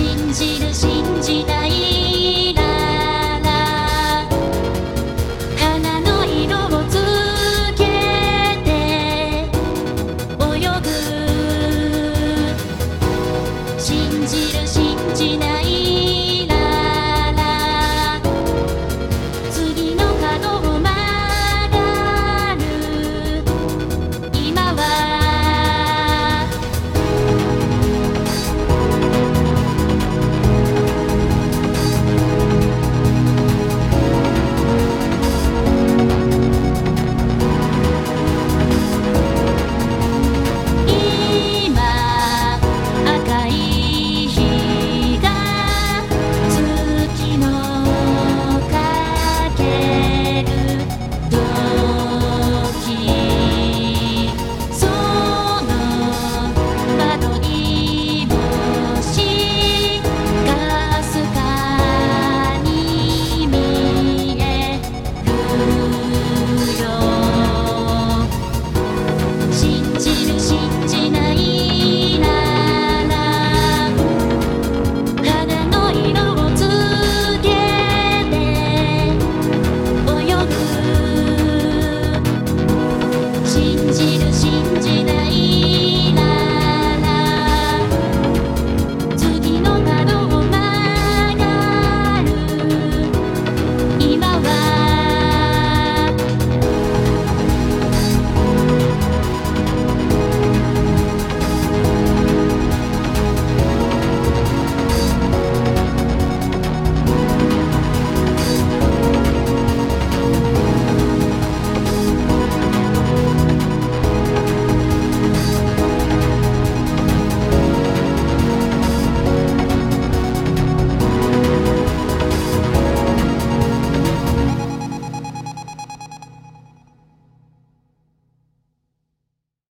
信じる信じない。